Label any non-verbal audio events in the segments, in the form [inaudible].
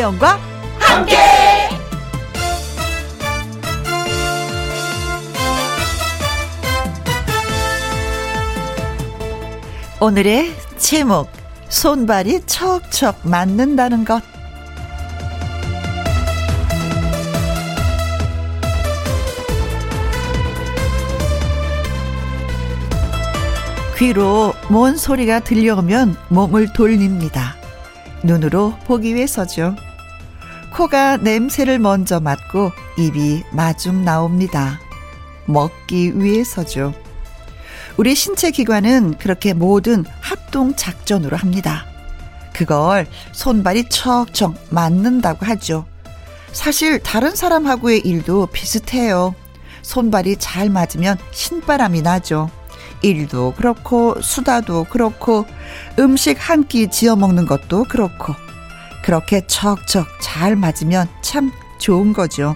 김혜영과 함께. 오늘의 제목 손발이 척척 맞는다는 것. 귀로 뭔 소리가 들려오면 몸을 돌립니다. 눈으로 보기 위해서죠. 코가 냄새를 먼저 맡고 입이 마중 나옵니다. 먹기 위해서죠. 우리 신체 기관은 그렇게 모든 합동 작전으로 합니다. 그걸 손발이 척척 맞는다고 하죠. 사실 다른 사람하고의 일도 비슷해요. 손발이 잘 맞으면 신바람이 나죠. 일도 그렇고 수다도 그렇고 음식 한 끼 지어 먹는 것도 그렇고 그렇게 척척 잘 맞으면 참 좋은 거죠.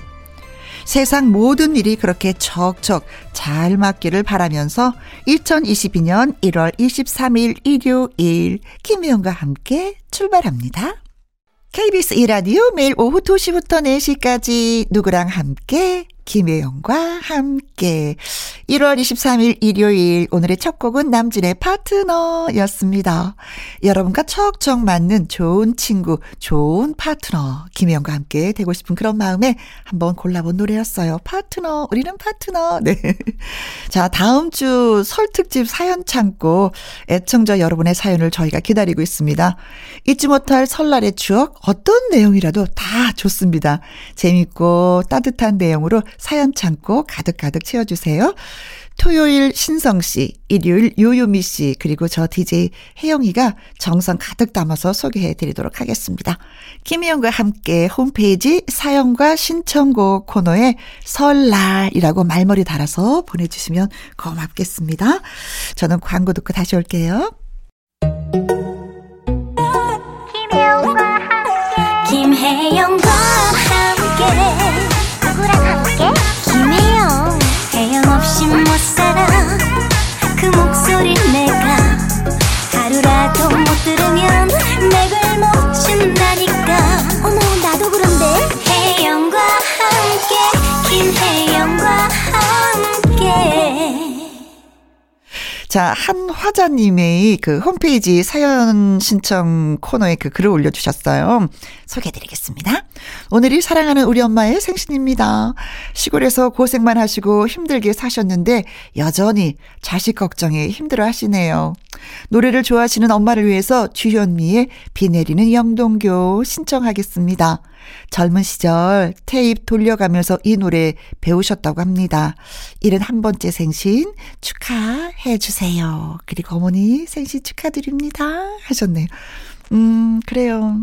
세상 모든 일이 그렇게 척척 잘 맞기를 바라면서 2022년 1월 23일 일요일 김혜영과 함께 출발합니다. KBS 이라디오 매일 오후 2시부터 4시까지 누구랑 함께 김혜영과 함께 1월 23일 일요일 오늘의 첫 곡은 남진의 파트너였습니다. 여러분과 척척 맞는 좋은 친구, 좋은 파트너 김혜영과 함께 되고 싶은 그런 마음에 한번 골라본 노래였어요. 파트너, 우리는 파트너. 네. [laughs] 자, 다음 주 설 특집 사연 창고 애청자 여러분의 사연을 저희가 기다리고 있습니다. 잊지 못할 설날의 추억 어떤 내용이라도 다 좋습니다. 재밌고 따뜻한 내용으로 사연 창고 가득가득 채워주세요. 토요일 신성 씨, 일요일 요요미 씨, 그리고 저 DJ 혜영이가 정성 가득 담아서 소개해 드리도록 하겠습니다. 김희영과 함께 홈페이지 사연과 신청곡 코너에 설날이라고 말머리 달아서 보내주시면 고맙겠습니다. 저는 광고 듣고 다시 올게요. 자, 한 화자님의 그 홈페이지 사연 신청 코너에 그 글을 올려주셨어요. 소개해드리겠습니다. 오늘이 사랑하는 우리 엄마의 생신입니다. 시골에서 고생만 하시고 힘들게 사셨는데 여전히 자식 걱정에 힘들어 하시네요. 노래를 좋아하시는 엄마를 위해서 주현미의 비 내리는 영동교 신청하겠습니다. 젊은 시절 테이프 돌려가면서 이 노래 배우셨다고 합니다. 71번째 생신 축하해 주세요. 그리고 어머니 생신 축하드립니다. 하셨네요. 음, 그래요.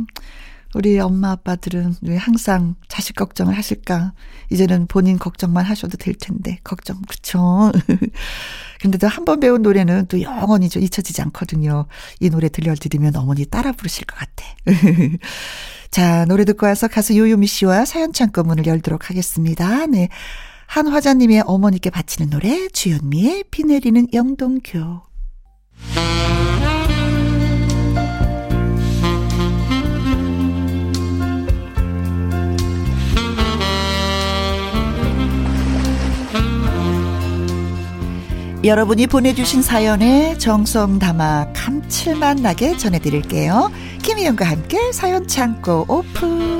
우리 엄마 아빠들은 왜 항상 자식 걱정을 하실까? 이제는 본인 걱정만 하셔도 될 텐데, 걱정, 그쵸? [laughs] 근데도 한 번 배운 노래는 또 영원히 좀 잊혀지지 않거든요. 이 노래 들려드리면 어머니 따라 부르실 것 같아. [laughs] 자, 노래 듣고 와서 가수 요요미 씨와 사연 창고 문을 열도록 하겠습니다. 네. 한 화자님의 어머니께 바치는 노래, 주현미의 비 내리는 영동교. 여러분이 보내주신 사연에 정성 담아 감칠맛 나게 전해드릴게요. 김희영과 함께 사연 창고 오픈.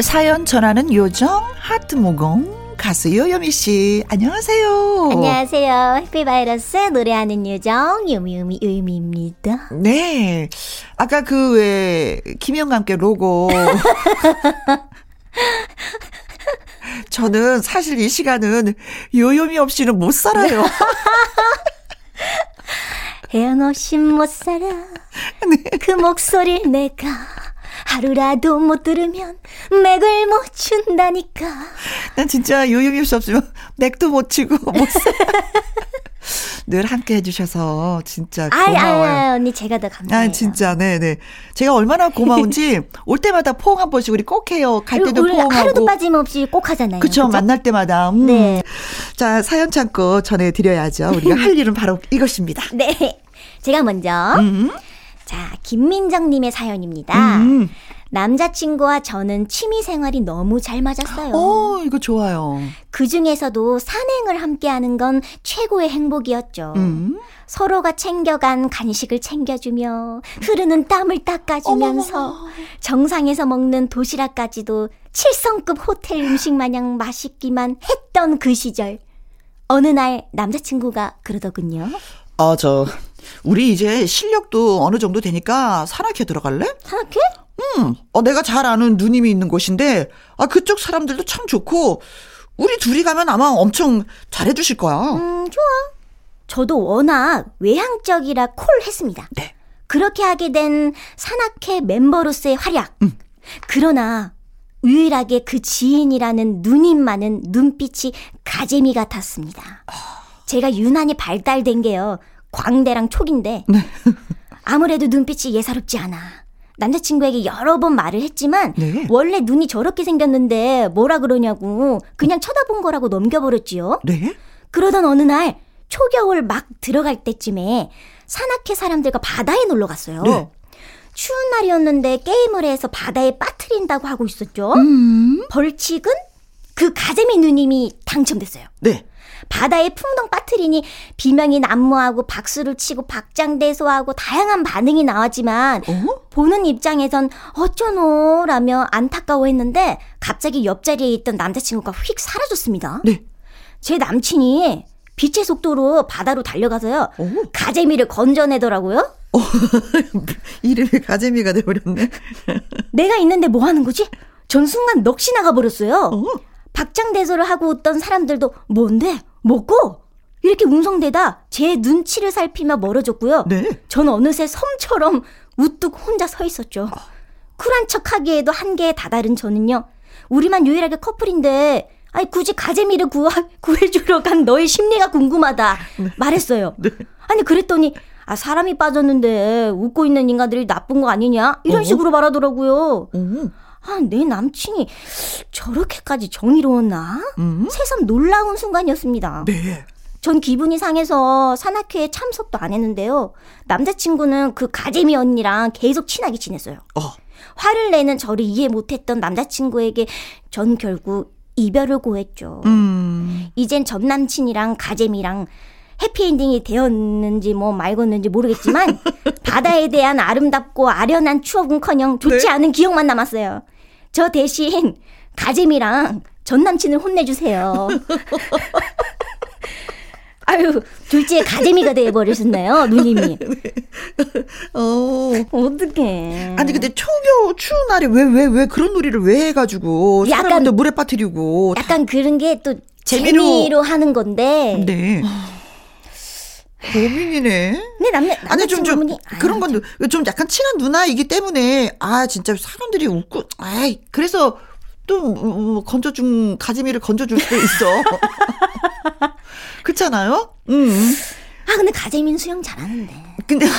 사연 전하는 요정 하트 모공 가수 요요미 씨 안녕하세요. 안녕하세요. 해피바이러스 노래하는 요정 요미요미 요미입니다. 네. 아까 그 왜 김영과 함께 로고 [laughs] 저는 사실 이 시간은 요요미 없이는 못 살아요. [laughs] 혜영 없이 못 살아. 그 목소리 내가 하루라도 못 들으면 맥을 못 춘다니까. 난 진짜 요요미 없이 없으면 맥도 못 치고 못 살아. [laughs] 늘 함께 해주셔서 진짜 고마워요. 아이, 아이, 언니 제가 더 감사해요. 아, 진짜, 네네. 네. 제가 얼마나 고마운지 [laughs] 올 때마다 포옹 한 번씩 우리 꼭 해요. 갈 때도 포옹하고. 하루도 빠짐없이 꼭 하잖아요. 그쵸, 그쵸? 만날 때마다. 음. 네. 자, 사연 창고 전해드려야죠. 우리가 할 일은 바로 이것입니다. [laughs] 네. 제가 먼저. 음. 자, 김민정님의 사연입니다. 음. 남자친구와 저는 취미 생활이 너무 잘 맞았어요. 어, 이거 좋아요. 그 중에서도 산행을 함께 하는 건 최고의 행복이었죠. 음. 서로가 챙겨간 간식을 챙겨주며 흐르는 땀을 닦아주면서 어머머. 정상에서 먹는 도시락까지도 7성급 호텔 음식 마냥 맛있기만 했던 그 시절. 어느 날 남자친구가 그러더군요. 아, 저, 우리 이제 실력도 어느 정도 되니까 산악회 들어갈래? 산악회? 음, 어, 내가 잘 아는 누님이 있는 곳인데, 아, 그쪽 사람들도 참 좋고, 우리 둘이 가면 아마 엄청 잘해주실 거야. 음, 좋아. 저도 워낙 외향적이라 콜 했습니다. 네. 그렇게 하게 된 산악회 멤버로서의 활약. 음. 그러나, 유일하게 그 지인이라는 누님만은 눈빛이 가재미 같았습니다. 제가 유난히 발달된 게요. 광대랑 촉인데. 네. 아무래도 눈빛이 예사롭지 않아. 남자친구에게 여러 번 말을 했지만 네. 원래 눈이 저렇게 생겼는데 뭐라 그러냐고 그냥 쳐다본 거라고 넘겨버렸지요. 네? 그러던 어느 날 초겨울 막 들어갈 때쯤에 산악회 사람들과 바다에 놀러 갔어요. 네. 추운 날이었는데 게임을 해서 바다에 빠뜨린다고 하고 있었죠. 음. 벌칙은 그 가재미 누님이 당첨됐어요. 네. 바다에 풍덩 빠트리니 비명이 난무하고 박수를 치고 박장대소하고 다양한 반응이 나왔지만 어? 보는 입장에선 어쩌노 라며 안타까워했는데 갑자기 옆자리에 있던 남자친구가 휙 사라졌습니다. 네. 제 남친이 빛의 속도로 바다로 달려가서요. 오. 가재미를 건져내더라고요. 어, [laughs] 이름이 가재미가 돼버렸네. [laughs] 내가 있는데 뭐 하는 거지? 전 순간 넋이 나가버렸어요. 어. 박장대소를 하고 있던 사람들도 뭔데? 먹고 이렇게 웅성대다 제 눈치를 살피며 멀어졌고요. 네. 저는 어느새 섬처럼 우뚝 혼자 서 있었죠. 쿨한 척 하기에도 한계에 다다른 저는요. 우리만 유일하게 커플인데 아니 굳이 가재미를 구하, 구해주러 간 너의 심리가 궁금하다 네. 말했어요. 네. 아니 그랬더니 아 사람이 빠졌는데 웃고 있는 인간들이 나쁜 거 아니냐 이런 어 식으로 말하더라고요. 어 아, 내 남친이 저렇게까지 정의로웠나? 음? 새삼 놀라운 순간이었습니다. 네. 전 기분이 상해서 산악회에 참석도 안 했는데요. 남자친구는 그 가재미 언니랑 계속 친하게 지냈어요. 어. 화를 내는 저를 이해 못했던 남자친구에게 전 결국 이별을 고했죠. 음. 이젠 전 남친이랑 가재미랑 해피엔딩이 되었는지 뭐 말겠는지 모르겠지만 [laughs] 바다에 대한 아름답고 아련한 추억은커녕 좋지 네? 않은 기억만 남았어요. 저 대신 가재미랑 전 남친을 혼내주세요. [laughs] 아유, 둘째 가재미가 돼버리셨나요, 누님이? [laughs] 네. 어. 어떡해. 아니, 근데 초겨, 추운 날에 왜, 왜, 왜 그런 놀이를 왜 해가지고. 사람들 물에 빠뜨리고. 약간 그런 게 또 재미로, 재미로 하는 건데. 네. 고민이네. 네, 남녀, 아니, 좀, 좀, 그런 건데, 좀 약간 친한 누나이기 때문에, 아, 진짜 사람들이 웃고, 아이, 그래서 또, 뭐, 뭐 건져준, 가지미를 건져줄 수도 있어. [laughs] 그렇잖아요? 음. 아, 근데 가재미는 수영 잘하는데. 근데, [laughs]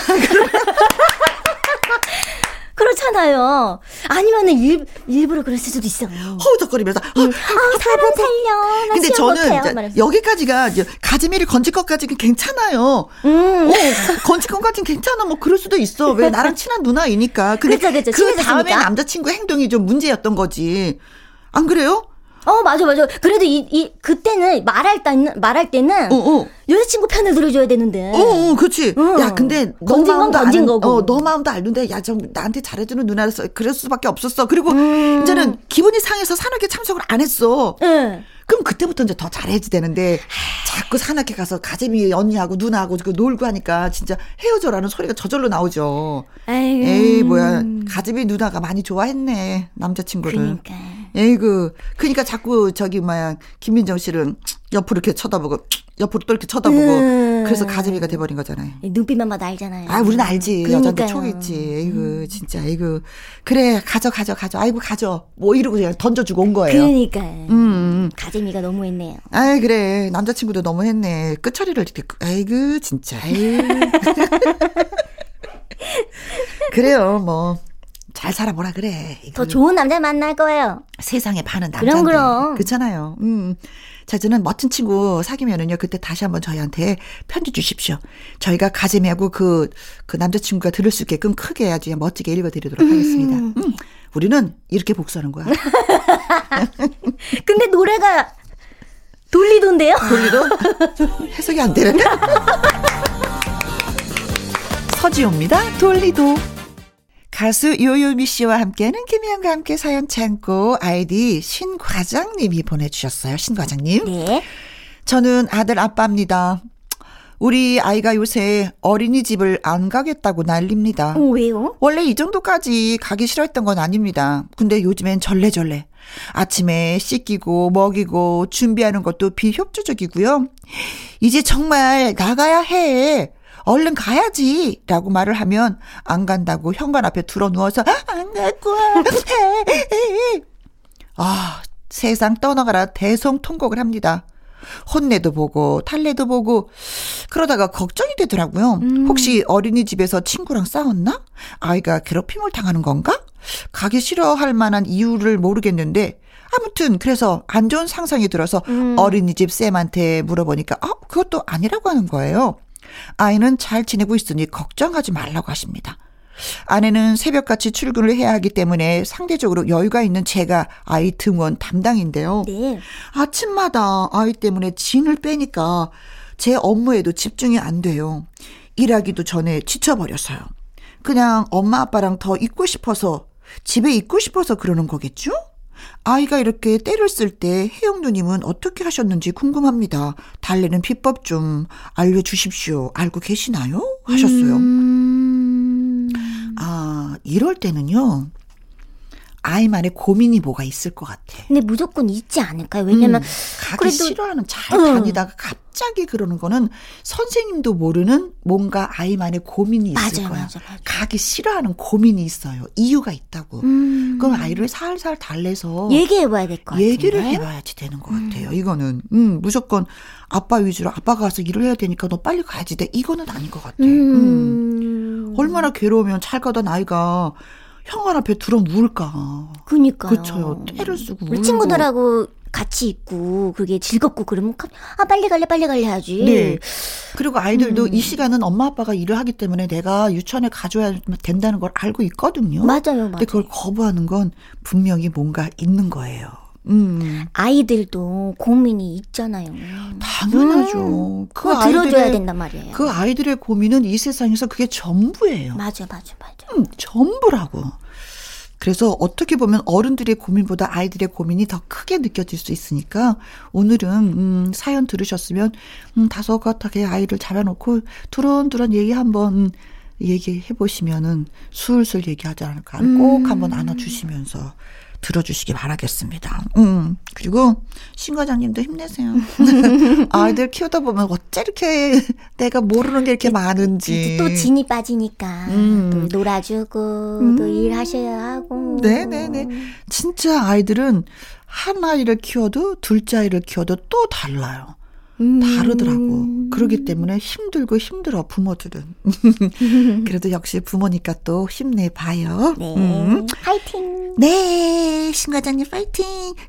그렇잖아요. 아니면은 일, 일부러 그랬을 수도 있어. 허우적거리면서. 어, 아, 사람 살려. 나 근데 저는 여기까지가 가지미를 건질 것까지는 괜찮아요. 음. 어, 건질 것까지는 괜찮아. 뭐 그럴 수도 있어. 왜 나랑 친한 누나이니까. 근데 그쵸, 그쵸. 그 다음에 남자친구 행동이 좀 문제였던 거지. 안 그래요? 어, 맞아, 맞아. 그래도 이, 이, 그때는 말할 때는, 말할 때는. 어, 어. 여자친구 편을 들어줘야 되는데. 어, 어 그치. 어. 야, 근데. 건진 건 건진 거고. 어, 너 마음도 알는데, 야, 좀, 나한테 잘해주는 누나라서 그럴 수밖에 없었어. 그리고, 음. 이제는 기분이 상해서 산악회 참석을 안 했어. 응. 그럼 그때부터 이제 더 잘해야지 되는데 자꾸 산악회 가서 가재미 언니하고 누나하고 그 놀고 하니까 진짜 헤어져라는 소리가 저절로 나오죠. 아이고. 에이 뭐야 가재미 누나가 많이 좋아했네 남자친구를. 그러니까. 에이그 그러니까 자꾸 저기 뭐야 김민정 씨를 옆으로 이렇게 쳐다보고 옆으로 또 이렇게 쳐다보고 음. 그래서 가재미가 돼버린 거잖아요. 눈빛만 봐도 알잖아요. 아 우리는 알지 여자들 촉 있지. 에이그 음. 진짜 에이그 그래 가져 가져 가져 아이고 가져 뭐 이러고 그냥 던져주고 온 거예요. 그러니까. 음. 음, 가재미가 너무했네요. 아이 그래 남자친구도 너무했네. 끝처리를 이렇게 아이고 진짜. [laughs] 그래요 뭐. 잘 살아보라 그래. 더 좋은 남자 만날 거예요. 세상에 반은 남자인데. 그럼 그럼. 그렇잖아요. 음. 자, 저는 멋진 친구 사귀면은요, 그때 다시 한번 저희한테 편지 주십시오. 저희가 가재미하고 그, 그 남자친구가 들을 수 있게끔 크게 아주 멋지게 읽어드리도록 하겠습니다. 음. 음. 우리는 이렇게 복수하는 거야. [laughs] 근데 노래가 돌리던데요? 돌리도? 해석이 안 되네. [laughs] 서지호입니다. 돌리도. 가수 요요미 씨와 함께하는 김희영과 함께 사연 창고 아이디 신 과장님이 보내주셨어요. 신 과장님. 네. 저는 아들 아빠입니다. 우리 아이가 요새 어린이집을 안 가겠다고 난립니다. 어, 왜요? 원래 이 정도까지 가기 싫어했던 건 아닙니다. 근데 요즘엔 절레절레. 아침에 씻기고 먹이고 준비하는 것도 비협조적이고요. 이제 정말 나가야 해. 얼른 가야지. 라고 말을 하면 안 간다고 현관 앞에 들어 누워서 아, 안갈 거야. 아, 세상 떠나가라 대성통곡을 합니다. 혼내도 보고 탈래도 보고 그러다가 걱정이 되더라고요. 음. 혹시 어린이집에서 친구랑 싸웠나? 아이가 괴롭힘을 당하는 건가? 가기 싫어할 만한 이유를 모르겠는데 아무튼 그래서 안 좋은 상상이 들어서 음. 어린이집 쌤한테 물어보니까 아, 그것도 아니라고 하는 거예요. 아이는 잘 지내고 있으니 걱정하지 말라고 하십니다. 아내는 새벽같이 출근을 해야 하기 때문에 상대적으로 여유가 있는 제가 아이 등원 담당인데요. 네. 아침마다 아이 때문에 진을 빼니까 제 업무에도 집중이 안 돼요. 일하기도 전에 지쳐버려서요. 그냥 엄마 아빠랑 더 있고 싶어서 집에 있고 싶어서 그러는 거겠죠? 아이가 이렇게 때를 쓸 때 혜영 누님은 어떻게 하셨는지 궁금합니다. 달래는 비법 좀 알려주십시오. 알고 계시나요? 하셨어요. 음... 아, 이럴 때는요. 아이만의 고민이 뭐가 있을 것 같아. 근데 무조건 있지 않을까요? 왜냐면 음, 가기 그래도 싫어하는 잘 응. 다니다가 갑자기 그러는 거는 선생님도 모르는 뭔가 아이만의 고민이 있을 맞아요, 거야. 맞아, 맞아. 가기 싫어하는 고민이 있어요. 이유가 있다고. 음. 그럼 아이를 살살 달래서 얘기해봐야 될 것 같아요. 얘기를 해봐야지 되는 것 음. 같아요. 이거는 음, 무조건 아빠 위주로 아빠가 가서 일을 해야 되니까 너 빨리 가야지 돼. 이거는 아닌 것 같아. 음. 음. 얼마나 괴로우면 잘 가던 아이가 현관 앞에 들어 누울까. 그니까요. 그쵸. 때를 쓰고. 우리 친구들하고 같이 있고 그게 즐겁고 그러면 아 빨리 갈래 빨리 갈래 하지. 네. 그리고 아이들도 음. 이 시간은 엄마 아빠가 일을 하기 때문에 내가 유치원에 가줘야 된다는 걸 알고 있거든요. 맞아요, 맞아요. 근데 그걸 거부하는 건 분명히 뭔가 있는 거예요. 음. 아이들도 고민이 있잖아요. 당연하죠. 음. 그 들어줘야 된단 말이에요. 그 아이들의 고민은 이 세상에서 그게 전부예요. 맞아, 맞아, 맞아. 음, 전부라고. 그래서 어떻게 보면 어른들의 고민보다 아이들의 고민이 더 크게 느껴질 수 있으니까 오늘은 음, 사연 들으셨으면 음, 다소곳하게 아이를 잡아놓고 두런두런 얘기 한번 얘기해 보시면은 술술 얘기하지 않을까. 음. 꼭 한번 안아주시면서 들어주시기 바라겠습니다. 음, 그리고 신 과장님도 힘내세요. [laughs] 아이들 키우다 보면 어째 이렇게 [laughs] 내가 모르는 게 이렇게 많은지. 또 진이 빠지니까 음. 또 놀아주고 음. 또 일하셔야 하고. 네네네. 진짜 아이들은 한 아이를 키워도 둘째 아이를 키워도 또 달라요. 음. 다르더라고. 그러기 때문에 힘들고 힘들어, 부모들은. [laughs] 그래도 역시 부모니까 또 힘내봐요. 네. 음. 파이팅! 네, 신과장님 파이팅!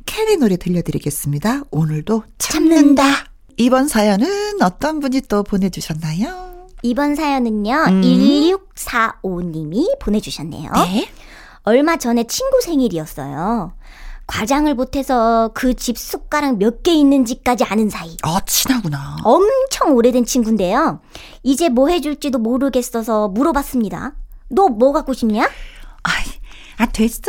캐리 노래 들려드리겠습니다. 오늘도 참는다. 참는다. 이번 사연은 어떤 분이 또 보내주셨나요? 이번 사연은요, 음. 1645님이 보내주셨네요. 네. 얼마 전에 친구 생일이었어요. 과장을 보태서 그 집 숟가락 몇 개 있는지까지 아는 사이. 아, 친하구나. 엄청 오래된 친구인데요. 이제 뭐 해줄지도 모르겠어서 물어봤습니다. 너 뭐 갖고 싶냐? 아이, 아, 됐어.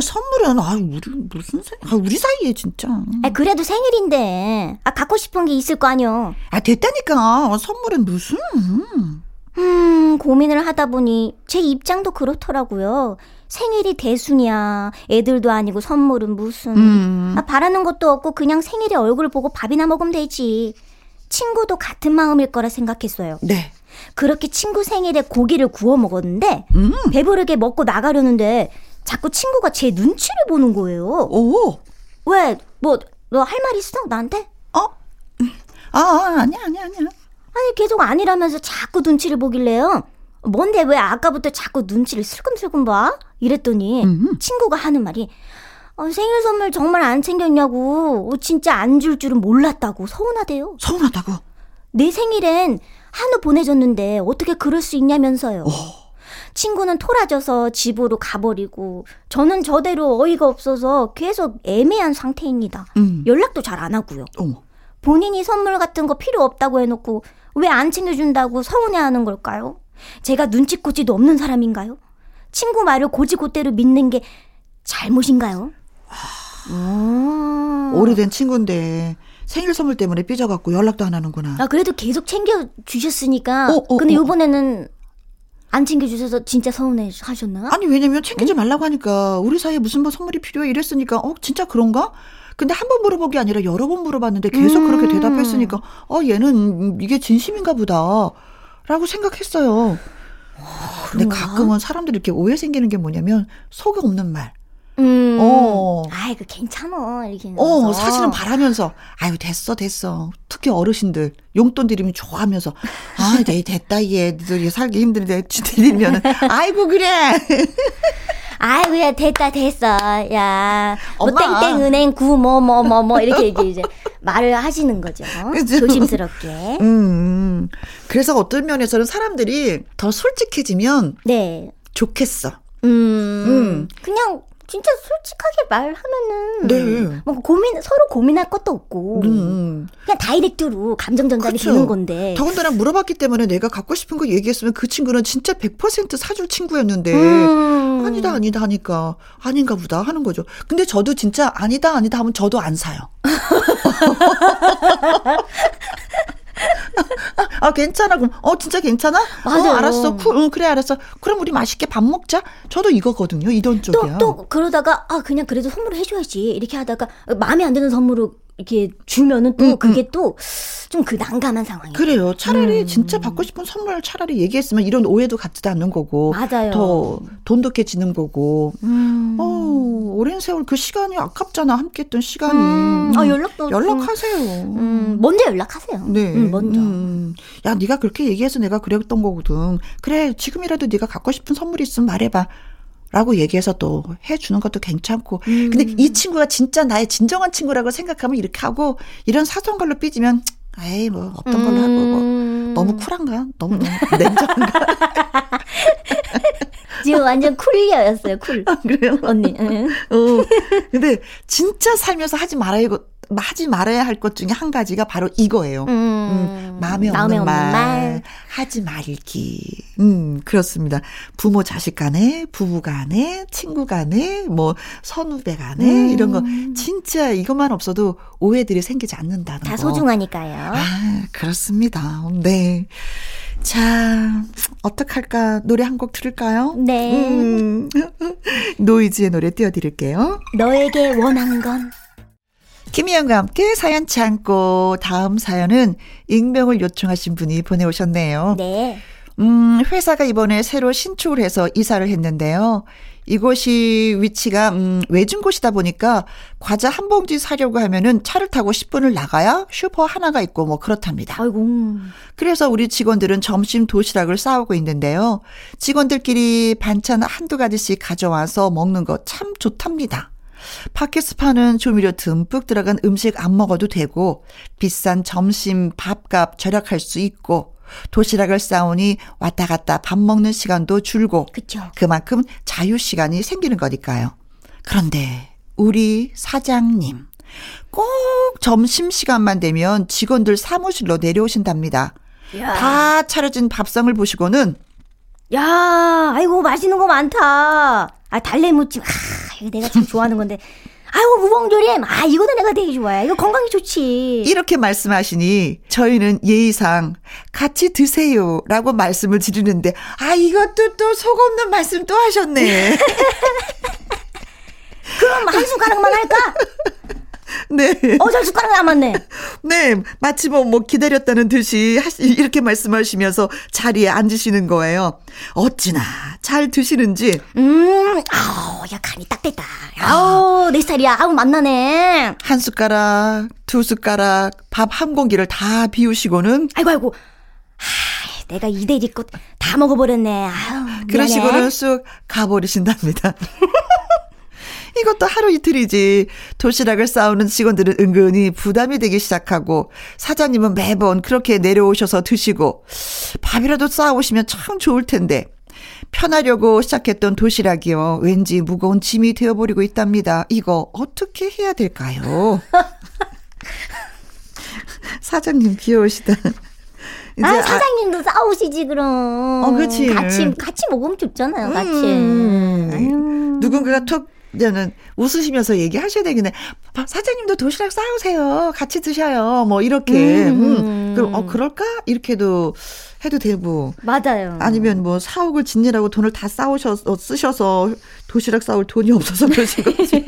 선물은, 아, 우리, 무슨, 생, 아, 우리 사이에, 진짜. 아, 그래도 생일인데. 아, 갖고 싶은 게 있을 거 아니요. 아, 됐다니까. 선물은 무슨. 음, 고민을 하다 보니 제 입장도 그렇더라고요. 생일이 대순이야. 애들도 아니고 선물은 무슨. 음. 아, 바라는 것도 없고 그냥 생일에 얼굴 보고 밥이나 먹으면 되지. 친구도 같은 마음일 거라 생각했어요. 네. 그렇게 친구 생일에 고기를 구워 먹었는데 음. 배부르게 먹고 나가려는데 자꾸 친구가 제 눈치를 보는 거예요. 오. 왜? 뭐 너 할 말 있어? 나한테? 어? 아, 아 아니야, 아니야, 아니야. 아니, 계속 아니라면서 자꾸 눈치를 보길래요. 뭔데 왜 아까부터 자꾸 눈치를 슬금슬금 봐? 이랬더니 음. 친구가 하는 말이 어, 생일 선물 정말 안 챙겼냐고. 어, 진짜 안 줄 줄은 몰랐다고 서운하대요. 서운하다고. 내 생일엔 한우 보내줬는데 어떻게 그럴 수 있냐면서요. 친구는 토라져서 집으로 가버리고 저는 저대로 어이가 없어서 계속 애매한 상태입니다. 음. 연락도 잘 안 하고요. 어머. 본인이 선물 같은 거 필요 없다고 해놓고 왜 안 챙겨준다고 서운해하는 걸까요? 제가 눈치코지도 없는 사람인가요? 친구 말을 고지고대로 믿는 게 잘못인가요? 음. 오래된 친구인데 생일 선물 때문에 삐져갖고 연락도 안 하는구나. 아 그래도 계속 챙겨 주셨으니까. 어, 어, 근데 어. 이번에는 안 챙겨 주셔서 진짜 서운해 하셨나? 아니 왜냐면 챙기지 말라고 하니까 우리 사이에 무슨 뭐 선물이 필요해 이랬으니까 어 진짜 그런가? 근데 한 번 물어본 게 아니라 여러 번 물어봤는데 계속 음. 그렇게 대답했으니까 어 얘는 이게 진심인가 보다 라고 생각했어요. 근데 그런가? 가끔은 사람들이 이렇게 오해 생기는 게 뭐냐면 속에 없는 말. 음. 어. 아이 그 괜찮아 이렇게. 어. 사실은 바라면서, 아유, 됐어, 됐어. 특히 어르신들, 용돈 드리면 좋아하면서, 아, 네, 됐다, 얘. 너희 살기 힘든데, 드리면은, 아이고, 그래. 아이고 야 됐다 됐어 야 뭐. 땡땡 은행 구 뭐 뭐 뭐 뭐 이렇게 이제, 이제 말을 하시는 거죠 [laughs] 그죠? 조심스럽게 음, 음. 그래서 어떤 면에서는 사람들이 더 솔직해지면 네 좋겠어. 음, 음. 그냥 진짜 솔직하게 말하면은 네. 뭐 고민 서로 고민할 것도 없고 음, 음. 그냥 다이렉트로 감정 전달이 그쵸. 되는 건데 더군다나 물어봤기 때문에 내가 갖고 싶은 거 얘기했으면 그 친구는 진짜 100% 사줄 친구였는데, 음. 아니다, 아니다 하니까, 아닌가 보다 하는 거죠. 근데 저도 진짜 아니다, 아니다 하면 저도 안 사요. [laughs] 아, 괜찮아. 그럼, 어, 진짜 괜찮아? 맞아요. 어, 알았어. 쿨, 응, 그래, 알았어. 그럼 우리 맛있게 밥 먹자. 저도 이거거든요. 이런 쪽이야. 또, 또, 그러다가, 아, 그냥 그래도 선물을 해줘야지. 이렇게 하다가, 마음에 안 드는 선물을 이렇게 주면은 또, 음, 그게 또, 좀 그 난감한 상황이에요. 그래요. 차라리 음. 진짜 받고 싶은 선물 차라리 얘기했으면 이런 오해도 갖지도 않는 거고. 맞아요. 더 돈독해지는 거고. 음. 어, 오랜 세월 그 시간이 아깝잖아. 함께 했던 시간이. 음. 아, 연락도 좀- 연락하세요. 음, 먼저 연락하세요. 네. 음, 먼저. 음. 야, 네가 그렇게 얘기해서 내가 그랬던 거거든. 그래, 지금이라도 네가 갖고 싶은 선물이 있으면 말해 봐. 라고 얘기해서 또 해주는 것도 괜찮고. 음. 근데 이 친구가 진짜 나의 진정한 친구라고 생각하면 이렇게 하고, 이런 사소한 걸로 삐지면, 에이, 뭐, 어떤 걸로 하고, 뭐. 음. 너무 쿨한가? 너무, 너무 [laughs] 냉정한가? [laughs] 지금 완전 쿨리어였어요, 쿨. 그래요? 언니. 응. 어. 근데 진짜 살면서 하지 말아야, 하지 말아야 할 것 중에 한 가지가 바로 이거예요. 음. 음, 마음에 없는, 마음에 없는 말, 말. 하지 말기. 음, 그렇습니다. 부모 자식 간에, 부부 간에, 친구 간에, 뭐, 선후배 간에, 음. 이런 거. 진짜 이것만 없어도 오해들이 생기지 않는다는 다 거. 소중하니까요. 아, 그렇습니다. 네. 자, 어떡할까? 노래 한 곡 들을까요? 네. 음, [laughs] 노이즈의 노래 띄워드릴게요. 너에게 원한 건. 김희영과 함께 사연 참고 다음 사연은 익명을 요청하신 분이 보내오셨네요. 네. 음, 회사가 이번에 새로 신축을 해서 이사를 했는데요. 이곳이 위치가 음, 외진 곳이다 보니까 과자 한 봉지 사려고 하면은 차를 타고 10분을 나가야 슈퍼 하나가 있고 뭐 그렇답니다. 아이고. 그래서 우리 직원들은 점심 도시락을 싸우고 있는데요. 직원들끼리 반찬 한두 가지씩 가져와서 먹는 거 참 좋답니다. 파는 조미료 듬뿍 들어간 음식 안 먹어도 되고 비싼 점심 밥값 절약할 수 있고 도시락을 싸우니 왔다 갔다 밥 먹는 시간도 줄고 그쵸. 그만큼 자유 시간이 생기는 거니까요. 그런데 우리 사장님 꼭 점심 시간만 되면 직원들 사무실로 내려오신답니다. 야. 다 차려진 밥상을 보시고는 야, 아이고, 맛있는 거 많다. 아, 달래무침. 아, 내가 참 좋아하는 건데. 아이고, 무봉조림. 아, 이거는 내가 되게 좋아해. 이거 건강에 좋지. 이렇게 말씀하시니 저희는 예의상 같이 드세요라고 말씀을 드리는데 아 이것도 또 속 없는 말씀 또 하셨네. [laughs] 그럼 한 숟가락만 할까? 네. 어, 저 숟가락 남았네. [laughs] 네. 마치 뭐, 뭐 기다렸다는 듯이 이렇게 말씀하시면서 자리에 앉으시는 거예요. 어찌나 잘 드시는지. 음, 아우, 야, 간이 딱 됐다. 아우, 내 스타일이야. 아우, 맛나네. 한 숟가락, 두 숟가락, 밥 한 공기를 다 비우시고는. 아이고, 아이고. 하, 내가 이대리 것다 먹어버렸네. 아유, 그러시고는 쑥 가버리신답니다. [laughs] 이것도 하루 이틀이지. 도시락을 싸우는 직원들은 은근히 부담이 되기 시작하고 사장님은 매번 그렇게 내려오셔서 드시고 밥이라도 싸오시면 참 좋을 텐데 편하려고 시작했던 도시락이요. 왠지 무거운 짐이 되어버리고 있답니다. 이거 어떻게 해야 될까요? [laughs] 사장님 귀여우시다. 아, 사장님도 아, 싸우시지, 그럼. 어, 그치. 같이, 같이 먹으면 좋잖아요, 같이. 음. 누군가가 톡 이제는 웃으시면서 얘기하셔야 되겠네. 사장님도 도시락 싸우세요. 같이 드셔요. 뭐 이렇게. 음, 음. 그럼 어 그럴까? 이렇게도 해도 되고. 맞아요. 아니면 뭐 사옥을 짓느라고 돈을 다 싸우셔서 쓰셔서 도시락 싸울 돈이 없어서 그러신 거지.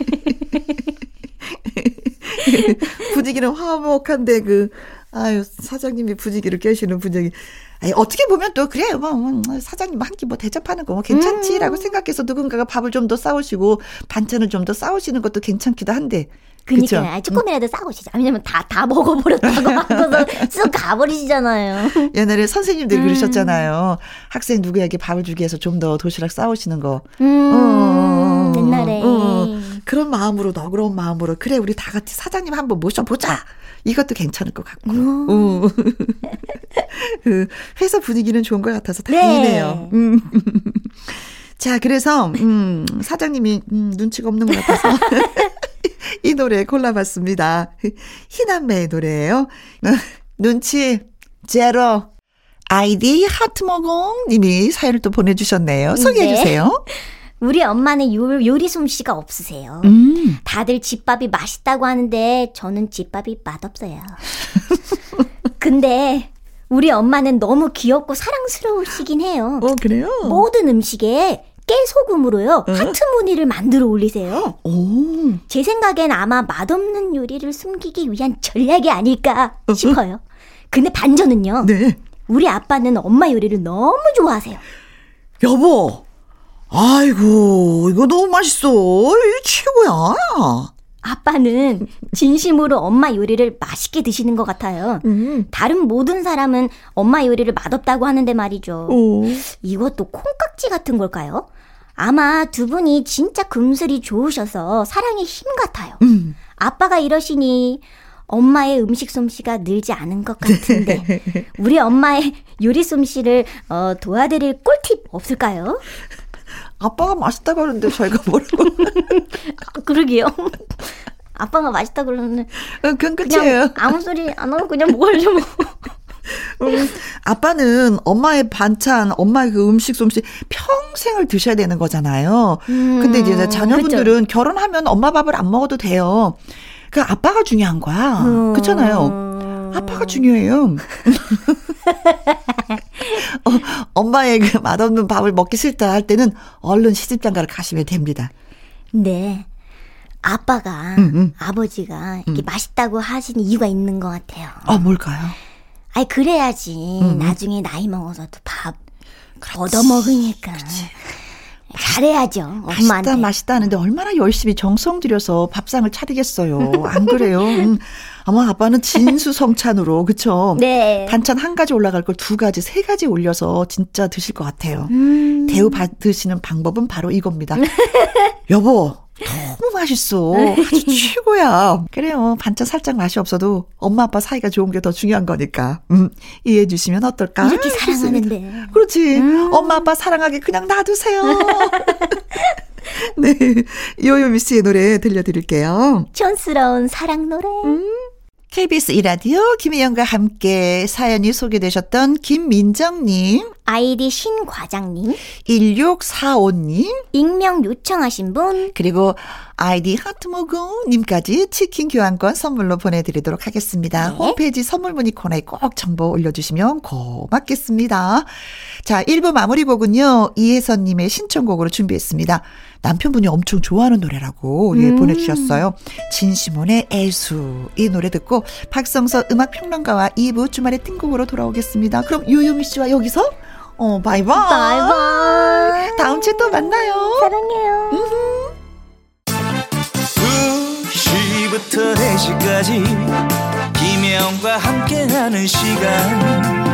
[laughs] 분위기는 화목한데 그 아유 사장님이 분위기를 깨시는 분위기. 어떻게 보면 또 그래요. 뭐, 뭐 사장님 한 끼 뭐 대접하는 거 뭐 괜찮지라고 음. 생각해서 누군가가 밥을 좀 더 싸우시고 반찬을 좀 더 싸우시는 것도 괜찮기도 한데. 그니까 조금이라도 싸우시죠. 왜냐면 다 다 먹어버렸다고 [laughs] 하고서 쑥 가버리시잖아요. 옛날에 선생님들 음. 그러셨잖아요. 학생 누구에게 밥을 주기 위해서 좀 더 도시락 싸우시는 거. 음, 어, 옛날에. 어, 그런 마음으로 너그러운 마음으로 그래 우리 다 같이 사장님 한번 모셔보자. 이것도 괜찮을 것 같고. 어. [laughs] 그 회사 분위기는 좋은 것 같아서 다행이네요. 네. 음. [laughs] 자, 그래서 음, 사장님이 음, 눈치가 없는 것 같아서 [laughs] 이 노래 골라봤습니다. 희남매의 노래예요. 눈치 제로. 아이디 하트모공 님이 사연을 또 보내주셨네요. 소개해 네. 주세요. 우리 엄마는 요, 요리 솜씨가 없으세요. 음. 다들 집밥이 맛있다고 하는데 저는 집밥이 맛없어요. [laughs] 근데 우리 엄마는 너무 귀엽고 사랑스러우시긴 해요. 어, 그래요? 모든 음식에 깨소금으로요. 어? 하트 무늬를 만들어 올리세요. 오. 제 생각엔 아마 맛없는 요리를 숨기기 위한 전략이 아닐까? 싶어요. 근데 반전은요. 네. 우리 아빠는 엄마 요리를 너무 좋아하세요. 여보, 아이고, 이거 너무 맛있어. 이거 최고야. 아빠는 진심으로 엄마 요리를 맛있게 드시는 것 같아요. 음. 다른 모든 사람은 엄마 요리를 맛없다고 하는데 말이죠. 오. 이것도 콩깍지 같은 걸까요? 아마 두 분이 진짜 금슬이 좋으셔서 사랑의 힘 같아요. 음. 아빠가 이러시니 엄마의 음식 솜씨가 늘지 않은 것 같은데 [laughs] 우리 엄마의 요리 솜씨를 어, 도와드릴 꿀팁 없을까요? 아빠가 맛있다고 하는데 저희가 뭐라고. [laughs] 그러게요. 아빠가 맛있다 그러는데. 어, 그건 끝이에요. 아무 소리 안 하고 그냥 먹으려 뭐. [laughs] 음, 아빠는 엄마의 반찬, 엄마의 그 음식 솜씨 평생을 드셔야 되는 거잖아요. 음, 근데 이제 자녀분들은 그쵸. 결혼하면 엄마 밥을 안 먹어도 돼요. 그 아빠가 중요한 거야. 음. 그렇잖아요. 아빠가 중요해요. [laughs] 어, 엄마의 그 맛없는 밥을 먹기 싫다 할 때는 얼른 시집장가를 가시면 됩니다. 네. 아빠가 음, 음. 아버지가 이렇게 음. 맛있다고 하시는 이유가 있는 것 같아요. 아 뭘까요? 아이 그래야지. 나중에 나이 먹어서도 밥 얻어 먹으니까. 잘해야죠. 엄마한테. 맛있다 맛있다 하는데 얼마나 열심히 정성 들여서 밥상을 차리겠어요. 안 그래요? 음. 아마 아빠는 진수성찬으로 그쵸? 네. 반찬 한 가지 올라갈 걸 두 가지, 세 가지 올려서 진짜 드실 것 같아요. 음. 대우 받으시는 방법은 바로 이겁니다. [laughs] 여보, 너무 맛있어. 아주 최고야. 그래요. 반찬 살짝 맛이 없어도 엄마 아빠 사이가 좋은 게 더 중요한 거니까. 음, 이해해 주시면 어떨까? 이렇게 사랑하는데. 그렇지. 음. 엄마 아빠 사랑하게 그냥 놔두세요. [laughs] 네. 요요 미스의 노래 들려드릴게요. 촌스러운 사랑 노래. 음. KBS 이라디오 김혜영과 함께 사연이 소개되셨던 김민정님, 아이디 신과장님, 1645님, 익명 요청하신 분, 그리고 아이디 하트모고님까지 치킨 교환권 선물로 보내드리도록 하겠습니다. 네. 홈페이지 선물 문의 코너에 꼭 정보 올려주시면 고맙겠습니다. 자, 1부 마무리 곡은요, 이혜선님의 신청곡으로 준비했습니다. 남편분이 엄청 좋아하는 노래라고 예, 음. 보내주셨어요. 진시몬의 애수. 이 노래 듣고 박성서 음악평론가와 2부 주말에 띵곡으로 돌아오겠습니다. 그럼 유유미 씨와 여기서 어, 바이바이. 바이바이. 다음 주에 또 만나요. 사랑해요. 2시부터 4시까지 김혜영과 함께하는 시간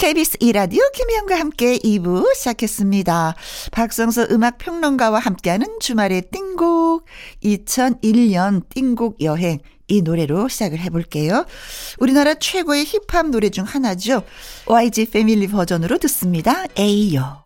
KBS 이라디오 김혜영과 함께 2부 시작했습니다. 박성서 음악 평론가와 함께하는 주말의 띵곡 2001년 띵곡 여행 이 노래로 시작을 해볼게요. 우리나라 최고의 힙합 노래 중 하나죠. YG 패밀리 버전으로 듣습니다. 에이요.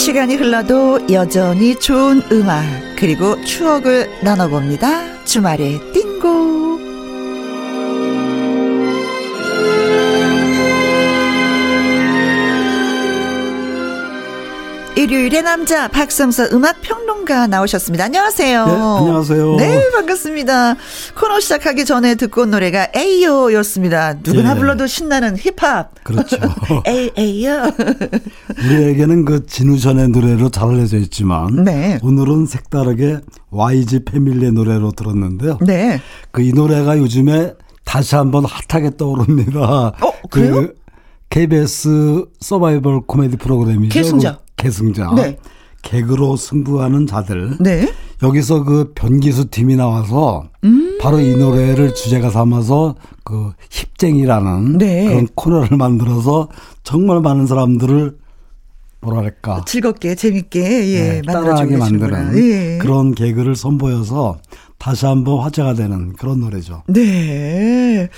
시간이 흘러도 여전히 좋은 음악 그리고 추억을 나눠봅니다. 주말의 띵곡 일요일의 남자 박성서 음악 평론가 나오셨습니다. 안녕하세요. 네, 안녕하세요. 네, 반갑습니다. 코너 시작하기 전에 듣고 온 노래가 에이요였습니다. 누구나 예. 불러도 신나는 힙합. 그렇죠. [laughs] 에이 에이요. [laughs] 우리에게는 그 진우션의 노래로 잘 알려져 있지만 네. 오늘은 색다르게 YG 패밀리의 노래로 들었는데요. 네. 그 이 노래가 요즘에 다시 한번 핫하게 떠오릅니다. 어, 그래요? 그 KBS 서바이벌 코미디 프로그램이죠. 계승자. 계승자. 네. 개그로 승부하는 자들. 네. 여기서 그 변기수 팀이 나와서 음. 바로 이 노래를 주제가 삼아서 그 힙쟁이라는 네. 그런 코너를 만들어서 정말 많은 사람들을 뭐랄까 즐겁게 재밌게 예, 네, 따라하게 만드는 예. 그런 개그를 선보여서 다시 한번 화제가 되는 그런 노래죠. 네.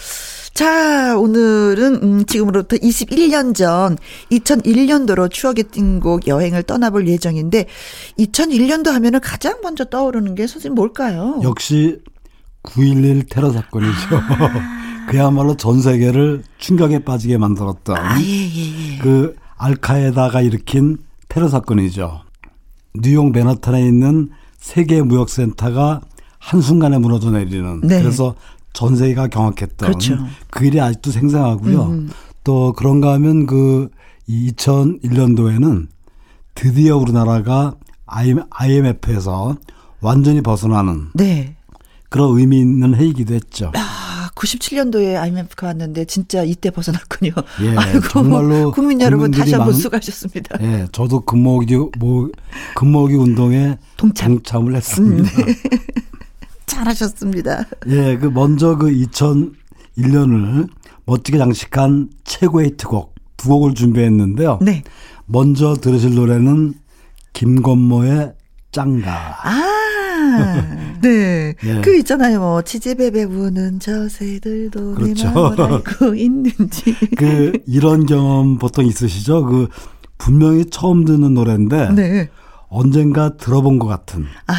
자, 오늘은 음, 지금으로부터 21년 전 2001년도로 추억의 띵곡 여행을 떠나볼 예정인데 2001년도 하면은 가장 먼저 떠오르는 게 선생님 뭘까요? 역시 9.11 테러 사건이죠. 아. [laughs] 그야말로 전 세계를 충격에 빠지게 만들었던 아, 예, 예, 예. 그 알카에다가 일으킨 테러 사건이죠. 뉴욕 맨하탄에 있는 세계 무역센터가 한순간에 무너져 내리는 네. 그래서 전 세계가 경악했던 그렇죠. 그 일이 아직도 생생하고요. 음. 또 그런가 하면 그 2001년도에는 드디어 우리나라가 IMF에서 완전히 벗어나는 네. 그런 의미 있는 해이기도 했죠. 아, 97년도에 IMF가 왔는데 진짜 이때 벗어났군요. 예, [laughs] 아이고, 정말로 국민 여러분 다시 한번 수고하셨습니다. 예, 저도 금모기 뭐 금모기 운동에 동참. 을 했습니다. 음, 네. 잘하셨습니다. 예, 그 먼저 그 2001년을 멋지게 장식한 최고의 히트곡 두 곡을 준비했는데요. 네. 먼저 들으실 노래는 김건모의 짱가. 아, 네. [laughs] 예. 그 있잖아요. 뭐, 치즈베베 우는 저 새들도 그렇죠. 내 마음을 알고 [laughs] 있는지. 그, 이런 경험 보통 있으시죠? 그, 분명히 처음 듣는 노래인데. 네. 언젠가 들어본 것 같은. 아.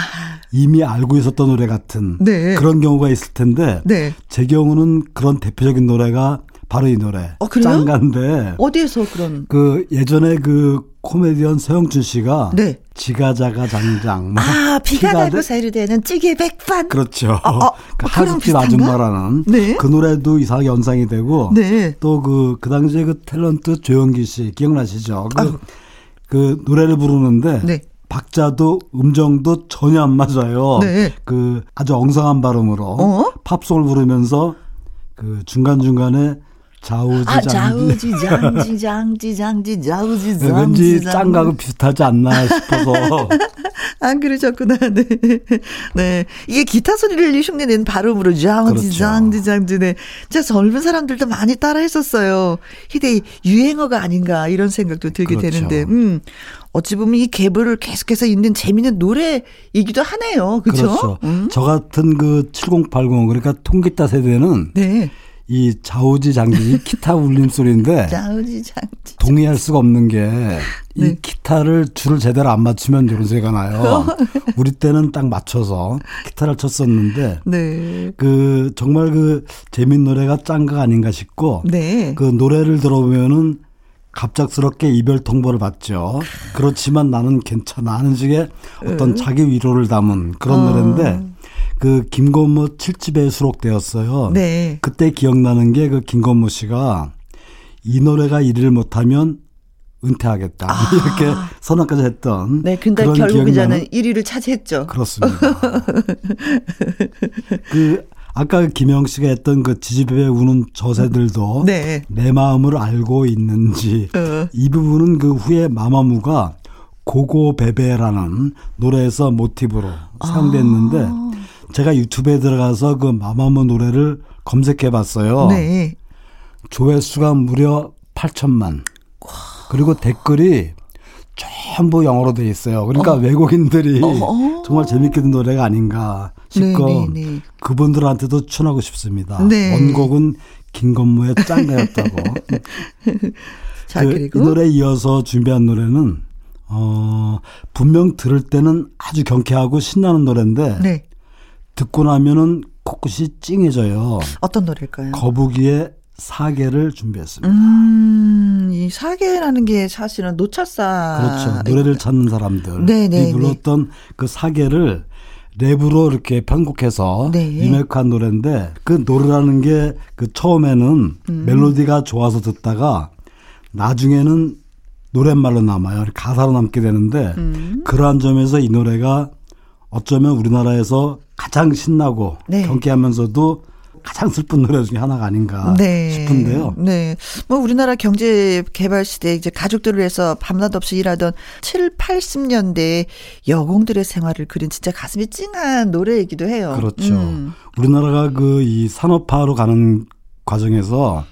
이미 알고 있었던 노래 같은 네. 그런 경우가 있을 텐데 네. 제 경우는 그런 대표적인 노래가 바로 이 노래 어? 짱가인데 어디에서 그런 그 예전에 그 코미디언 서영춘 씨가 네. 지가자가 장장 아 [laughs] 비가 달고 사이르되는 찌개 백반 그렇죠 어, 어, [laughs] 그 하숙집 아줌마라는 네. 그 노래도 이상하게 연상이 되고 네. 또그그 그 당시에 그 탤런트 조영기 씨 기억나시죠 그, 그 노래를 부르는데 네. 박자도 음정도 전혀 안 맞아요. 네. 그 아주 엉성한 발음으로 어? 팝송을 부르면서 그 중간 중간에 좌우지 아, 장지 장지 장지 장지 좌우지 장지 왠지 짱가고 비슷하지 않나 싶어서 [laughs] 안 그러셨구나 네. 네 이게 기타 소리를 흉내 낸 발음으로 장지 그렇죠. 장지 장지 네 진짜 젊은 사람들도 많이 따라 했었어요 희대 유행어가 아닌가 이런 생각도 들게 그렇죠. 되는데 음 어찌 보면 이 계보를 계속해서 있는 재미있는 노래이기도 하네요. 그렇죠? 그렇죠. 음. 저 같은 그 7080 그러니까 통기타 세대는 네. 이 좌우지장지 [laughs] 기타 울림 소리인데 좌우지 장지 동의할 수가 없는 게이 [laughs] 네. 기타를 줄을 제대로 안 맞추면 이런 소리가 나요. [laughs] 우리 때는 딱 맞춰서 기타를 쳤었는데 네. 그 정말 그 재밌는 노래가 짠가 아닌가 싶고 네. 그 노래를 들어보면은 갑작스럽게 이별 통보를 받죠. 그렇지만 나는 괜찮아 하는 식의 어떤 자기 위로를 담은 그런 어. 노래인데 그 김건모 7집에 수록되었어요. 네. 그때 기억나는 게 그 김건모 씨가 이 노래가 1위를 못하면 은퇴하겠다 아. [laughs] 이렇게 선언까지 했던 네, 근데 결국 이제는 1위를 차지했죠. 그렇습니다. [laughs] 그 아까 김영 씨가 했던 그 지지배에 우는 저새들도 네. 내 마음을 알고 있는지 어. 이 부분은 그 후에 마마무가 고고베베라는 노래에서 모티브로 사용됐는데 아. 제가 유튜브에 들어가서 그 마마무 노래를 검색해 봤어요. 네. 조회수가 무려 8천만. 그리고 댓글이 전부 영어로 돼 있어요. 그러니까 어. 외국인들이 어. 어. 정말 재밌게 듣는 노래가 아닌가 싶고 네, 네, 네. 그분들한테도 추천하고 싶습니다. 네. 원곡은 김건모의 짱가였다고. [laughs] 자, 그, 이 노래에 이어서 준비한 노래는 어, 분명 들을 때는 아주 경쾌하고 신나는 노래인데 네. 듣고 나면은 코끝이 찡해져요. 어떤 노래일까요? 거북이의 사계를 준비했습니다. 음, 이 사계라는 게 사실은 노차사. 그렇죠. 노래를 찾는 사람들. 네네. 네, 불렀던 네. 그 사계를 랩으로 이렇게 편곡해서 네. 리메이크한 노래인데 그 노래라는 게 그 처음에는 음. 멜로디가 좋아서 듣다가 나중에는 노랫말로 남아요. 가사로 남게 되는데 음. 그러한 점에서 이 노래가 어쩌면 우리나라에서 가장 신나고 네. 경쾌하면서도 가장 슬픈 노래 중에 하나가 아닌가 네. 싶은데요. 네. 뭐 우리나라 경제 개발 시대 이제 가족들을 위해서 밤낮 없이 일하던 7, 80년대 여공들의 생활을 그린 진짜 가슴이 찡한 노래이기도 해요. 그렇죠. 음. 우리나라가 그 이 산업화로 가는 과정에서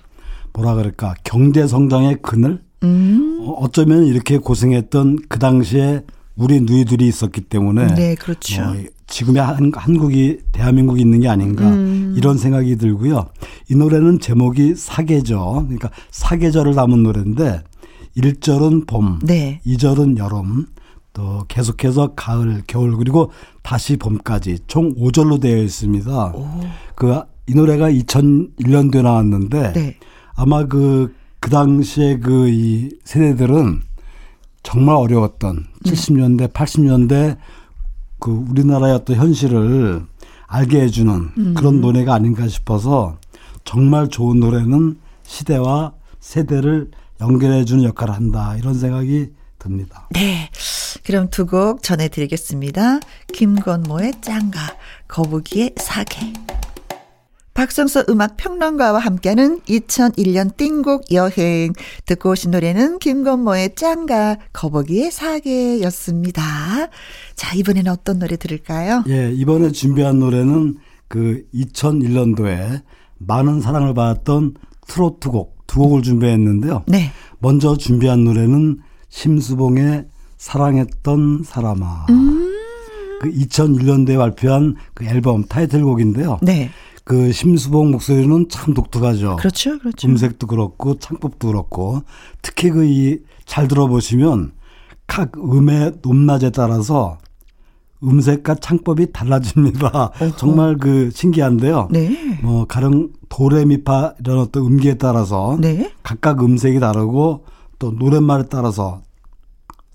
뭐라 그럴까 경제 성장의 그늘 음. 어, 어쩌면 이렇게 고생했던 그 당시에 우리 누이들이 있었기 때문에 네, 그렇죠. 뭐 지금의 한, 한국이 대한민국이 있는 게 아닌가 음. 이런 생각이 들고요. 이 노래는 제목이 사계절 그러니까 사계절을 담은 노래인데 1절은 봄, 네. 2절은 여름, 또 계속해서 가을, 겨울 그리고 다시 봄까지 총 5절로 되어 있습니다. 그 이 노래가 2001년도에 나왔는데 네. 아마 그그 당시에 그 이 세대들은 정말 어려웠던 70년대, 80년대 그 우리나라의 어떤 현실을 알게 해주는 음. 그런 노래가 아닌가 싶어서 정말 좋은 노래는 시대와 세대를 연결해주는 역할을 한다 이런 생각이 듭니다. 네. 그럼 두 곡 전해드리겠습니다. 김건모의 짱가, 거북이의 사계. 박성서 음악 평론가와 함께하는 2001년 띵곡 여행 듣고 오신 노래는 김건모의 짱가 거북이의 사계였습니다. 자 이번에는 어떤 노래 들을까요? 예 이번에 준비한 노래는 그 2001년도에 많은 사랑을 받았던 트로트 곡 두 곡을 준비했는데요. 네. 먼저 준비한 노래는 심수봉의 사랑했던 사람아. 음. 그 2001년도에 발표한 그 앨범 타이틀곡인데요. 네. 그 심수봉 목소리는 참 독특하죠. 그렇죠, 그렇죠. 음색도 그렇고 창법도 그렇고 특히 그 이 잘 들어보시면 각 음의 높낮에 따라서 음색과 창법이 달라집니다. 어허. 정말 그 신기한데요. 네. 뭐 가령 도레미파 이런 어떤 음기에 따라서 네. 각각 음색이 다르고 또 노랫말에 따라서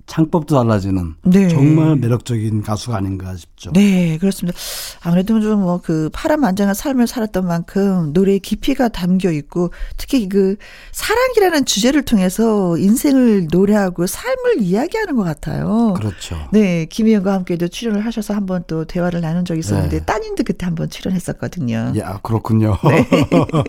창법도 달라지는 네. 정말 매력적인 가수가 아닌가 싶죠. 네, 그렇습니다. 아무래도 좀 뭐 그 파란만장한 삶을 살았던 만큼 노래의 깊이가 담겨 있고 특히 그 사랑이라는 주제를 통해서 인생을 노래하고 삶을 이야기하는 것 같아요. 그렇죠. 네, 김희영과 함께도 출연을 하셔서 한번 또 대화를 나눈 적이 있었는데 네. 따님도 그때 한번 출연했었거든요. 야, 그렇군요. 네.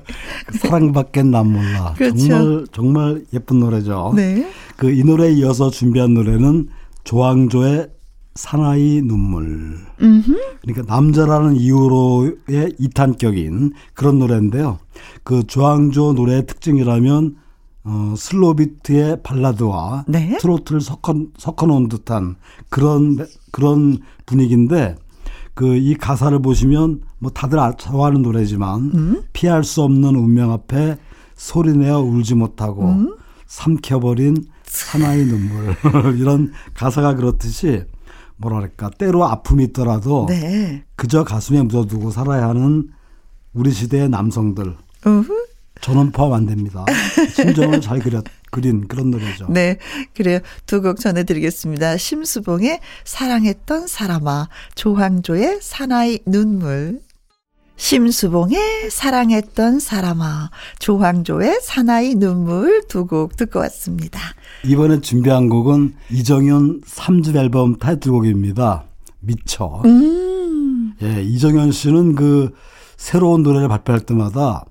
[laughs] 사랑밖에 난 몰라. 그렇죠. 정말 정말 예쁜 노래죠. 네. 그 이 노래에 이어서 준비한 노래 노래는 조항조의 사나이 눈물. 음흠. 그러니까 남자라는 이유로의 이탄격인 그런 노래인데요. 그 조항조 노래의 특징이라면 어, 슬로비트의 발라드와 네? 트로트를 섞어, 섞어 놓은 듯한 그런, 그런 분위기인데 그 이 가사를 보시면 뭐 다들 아, 좋아하는 노래지만 음? 피할 수 없는 운명 앞에 소리내어 울지 못하고 음? 삼켜버린 사나이 눈물 [laughs] 이런 가사가 그렇듯이 뭐랄까 때로 아픔이 있더라도 네. 그저 가슴에 묻어두고 살아야 하는 우리 시대의 남성들 우후. 저는 포함 안 됩니다. 심정을 잘 그렸, 그린 그런 노래죠. 네. 그래요. 두 곡 전해드리겠습니다. 심수봉의 사랑했던 사람아, 조항조의 사나이 눈물. 심수봉의 사랑했던 사람아, 조황조의 사나이 눈물 두 곡 듣고 왔습니다. 이번에 준비한 곡은 이정현 3집 앨범 타이틀곡입니다. 미쳐. 음. 예, 이정현 씨는 그 새로운 노래를 발표할 때마다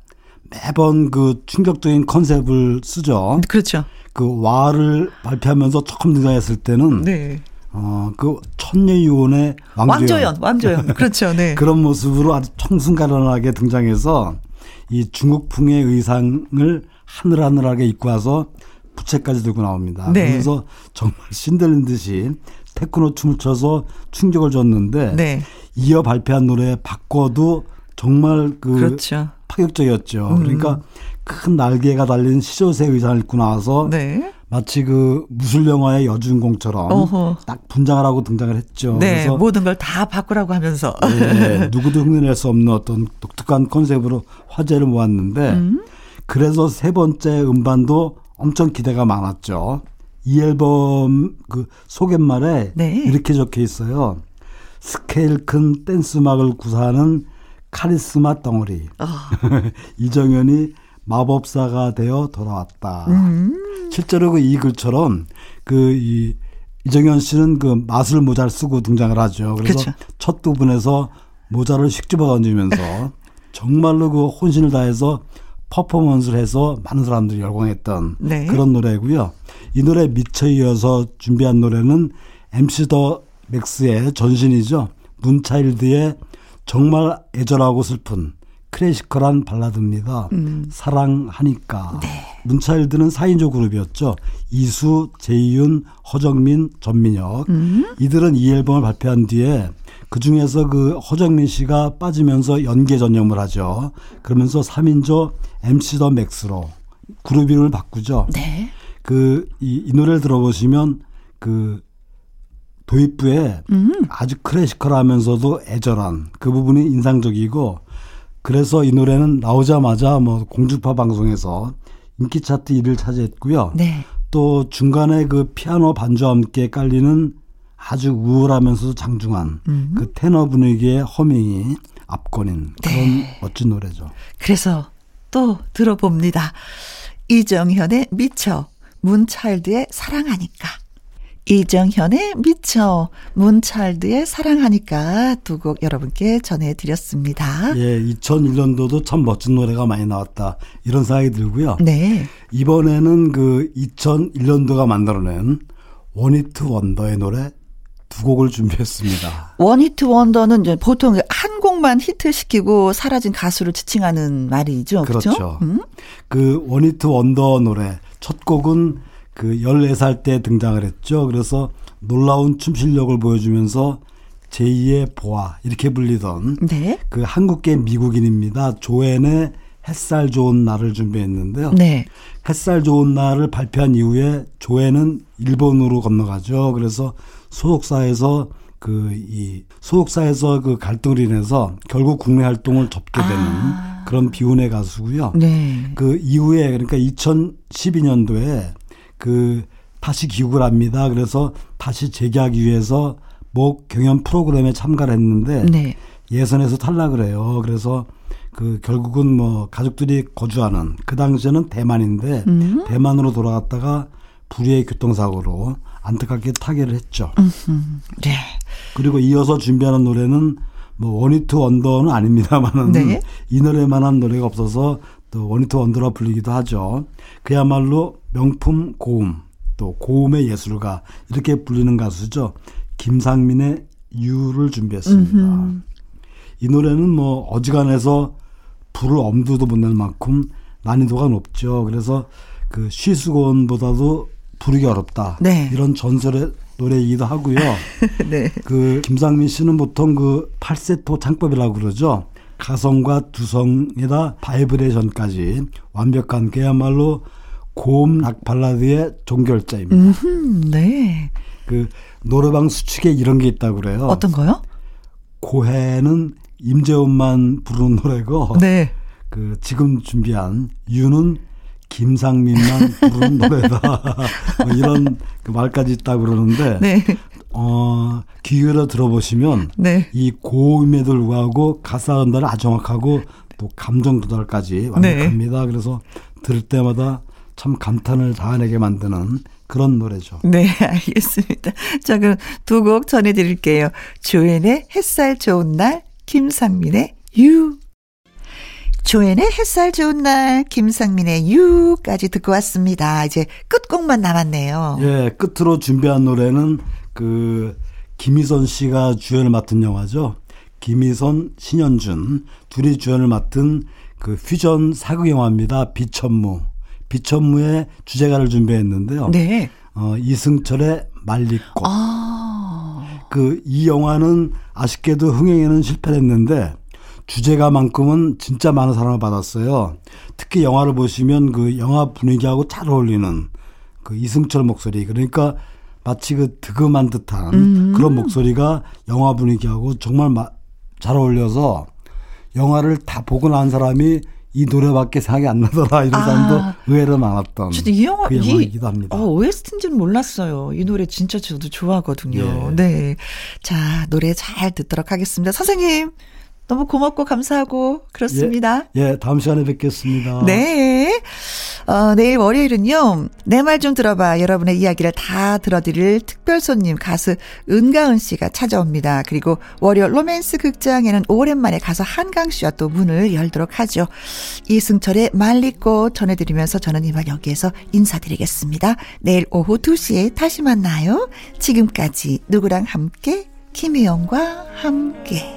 매번 그 충격적인 컨셉을 쓰죠. 그렇죠. 그 와를 발표하면서 처음 등장했을 때는 네. 어, 그 천녀유원의 왕조연. 왕조연, 왕조연. [laughs] 그렇죠. 네. 그런 모습으로 아주 청순가련하게 등장해서 이 중국풍의 의상을 하늘하늘하게 입고 와서 부채까지 들고 나옵니다. 네. 그래서 정말 신들린 듯이 테크노 춤을 춰서 충격을 줬는데 네. 이어 발표한 노래 바꿔도 정말 그 그렇죠. 파격적이었죠. 음. 그러니까 큰 날개가 달린 시조새 의상을 입고 나와서 네. 마치 그 무술 영화의 여주인공처럼 어허. 딱 분장을 하고 등장을 했죠. 네, 그래서 모든 걸 다 바꾸라고 하면서 네, [laughs] 누구도 흉내낼 수 없는 어떤 독특한 컨셉으로 화제를 모았는데 음. 그래서 세 번째 음반도 엄청 기대가 많았죠. 이 앨범 그 소개말에 네. 이렇게 적혀 있어요. 스케일 큰 댄스 음악을 구사하는 카리스마 덩어리. 어. [laughs] 이정현이 마법사가 되어 돌아왔다. 음. 실제로 그 이 글처럼 그이 이정현 씨는 그 마술 모자를 쓰고 등장을 하죠. 그래서 그쵸. 첫 부분에서 모자를 휙 집어 던지면서 [laughs] 정말로 그 혼신을 다해서 퍼포먼스를 해서 많은 사람들이 열광했던 네. 그런 노래고요. 이 노래 미쳐 이어서 준비한 노래는 MC 더 맥스의 전신이죠. 문차일드의 정말 애절하고 슬픈 classical한 발라드입니다. 음. 사랑하니까. 네. 문차일드는 4인조 그룹이었죠. 이수, 제이윤, 허정민, 전민혁. 음. 이들은 이 앨범을 발표한 뒤에 그 중에서 그 허정민 씨가 빠지면서 연기에 전념을 하죠. 그러면서 3인조 MC 더 맥스로 그룹 이름을 바꾸죠. 네. 그, 이, 이 노래를 들어보시면 그 도입부에 음. 아주 클래시컬하면서도 애절한 그 부분이 인상적이고 그래서 이 노래는 나오자마자 뭐 공중파 방송에서 인기 차트 1위를 차지했고요. 네. 또 중간에 그 피아노 반주와 함께 깔리는 아주 우울하면서도 장중한 음. 그 테너 분위기의 허밍이 압권인 그런 네. 멋진 노래죠. 그래서 또 들어봅니다. 이정현의 미쳐, 문차일드의 사랑하니까. 이정현의 미쳐, 문찰드의 사랑하니까 두 곡 여러분께 전해드렸습니다. 예, 2001년도도 참 멋진 노래가 많이 나왔다. 이런 생각이 들고요. 네. 이번에는 그 2001년도가 만들어낸 원히트 원더의 노래 두 곡을 준비했습니다. 원히트 원더는 이제 보통 한 곡만 히트시키고 사라진 가수를 지칭하는 말이죠. 그렇죠. 그렇죠? 음? 그 원히트 원더 노래 첫 곡은 그 14살 때 등장을 했죠. 그래서 놀라운 춤 실력을 보여주면서 제2의 보아 이렇게 불리던 네. 그 한국계 미국인입니다. 조앤의 햇살 좋은 날을 준비했는데요. 네. 햇살 좋은 날을 발표한 이후에 조앤은 일본으로 건너가죠. 그래서 소속사에서 그 이 소속사에서 그 갈등을 인해서 결국 국내 활동을 접게 되는 아. 그런 비운의 가수고요. 네. 그 이후에 그러니까 2012년도에 그 다시 기국을 합니다. 그래서 다시 재계하기 위해서 뭐 경연 프로그램에 참가를 했는데 네. 예선에서 탈락을 해요. 그래서 그 결국은 뭐 가족들이 거주하는 그 당시에는 대만인데 음. 대만으로 돌아갔다가 불의의 교통사고로 안타깝게 타계를 했죠. 네. 그리고 이어서 준비하는 노래는 뭐 원히트 원더는 아닙니다만은 네. 이 노래만한 노래가 없어서 또 원히트 원더라 불리기도 하죠. 그야말로 명품 고음 또 고음의 예술가 이렇게 불리는 가수죠. 김상민의 유를 준비했습니다. 음흠. 이 노래는 뭐 어지간해서 불을 엄두도 못 낼 만큼 난이도가 높죠. 그래서 그 She's Gone보다도 부르기 어렵다. 네. 이런 전설의 노래이기도 하고요. [laughs] 네. 그 김상민 씨는 보통 그 팔세토 창법이라고 그러죠. 가성과 두성에다 바이브레이션까지 완벽한 그야말로 고음 락 발라드의 종결자입니다. 음, 네. 그 노래방 수칙에 이런 게 있다고 그래요. 어떤 거요? 고해는 임재범만 부르는 노래고 네. 그 지금 준비한 유는 김상민만 부른 [laughs] 노래다. 뭐 이런 그 말까지 있다고 그러는데 네. 어, 귀기울여 들어보시면 네. 이 고음에도 불구하고 가사 전달을 아주 정확하고 또 감정 도달까지 완벽합니다. 네. 그래서 들을 때마다 참 감탄을 다하게 만드는 그런 노래죠. 네, 알겠습니다. 자, 그럼 두 곡 전해드릴게요. 조연의 햇살 좋은 날, 김상민의 유. 조연의 햇살 좋은 날, 김상민의 유까지 듣고 왔습니다. 이제 끝곡만 남았네요. 예, 끝으로 준비한 노래는 그 김희선 씨가 주연을 맡은 영화죠. 김희선, 신현준 둘이 주연을 맡은 그 퓨전 사극 영화입니다. 비천무. 비천무의 주제가를 준비했는데요. 네. 어, 이승철의 말리꽃. 아. 그이 영화는 아쉽게도 흥행에는 실패를 했는데 주제가만큼은 진짜 많은 사랑을 받았어요. 특히 영화를 보시면 그 영화 분위기하고 잘 어울리는 그 이승철 목소리. 그러니까 마치 그 득음한 듯한 음. 그런 목소리가 영화 분위기하고 정말 마, 잘 어울려서 영화를 다 보고 난 사람이 이 노래밖에 생각이 안 나더라 이런 아. 사람도 의외로 많았던 이 영화, 그 영화이기도 합니다. 어, OST인지는 몰랐어요. 이 노래 진짜 저도 좋아하거든요. 예. 네. 자, 노래 잘 듣도록 하겠습니다. 선생님, 너무 고맙고 감사하고 그렇습니다. 예, 예 다음 시간에 뵙겠습니다. 네. 어, 내일 월요일은요. 내 말 좀 들어봐. 여러분의 이야기를 다 들어드릴 특별 손님 가수 은가은 씨가 찾아옵니다. 그리고 월요 로맨스 극장에는 오랜만에 가서 한강 씨와 또 문을 열도록 하죠. 이승철의 말리꽃 전해드리면서 저는 이만 여기에서 인사드리겠습니다. 내일 오후 2시에 다시 만나요. 지금까지 누구랑 함께 김혜영과 함께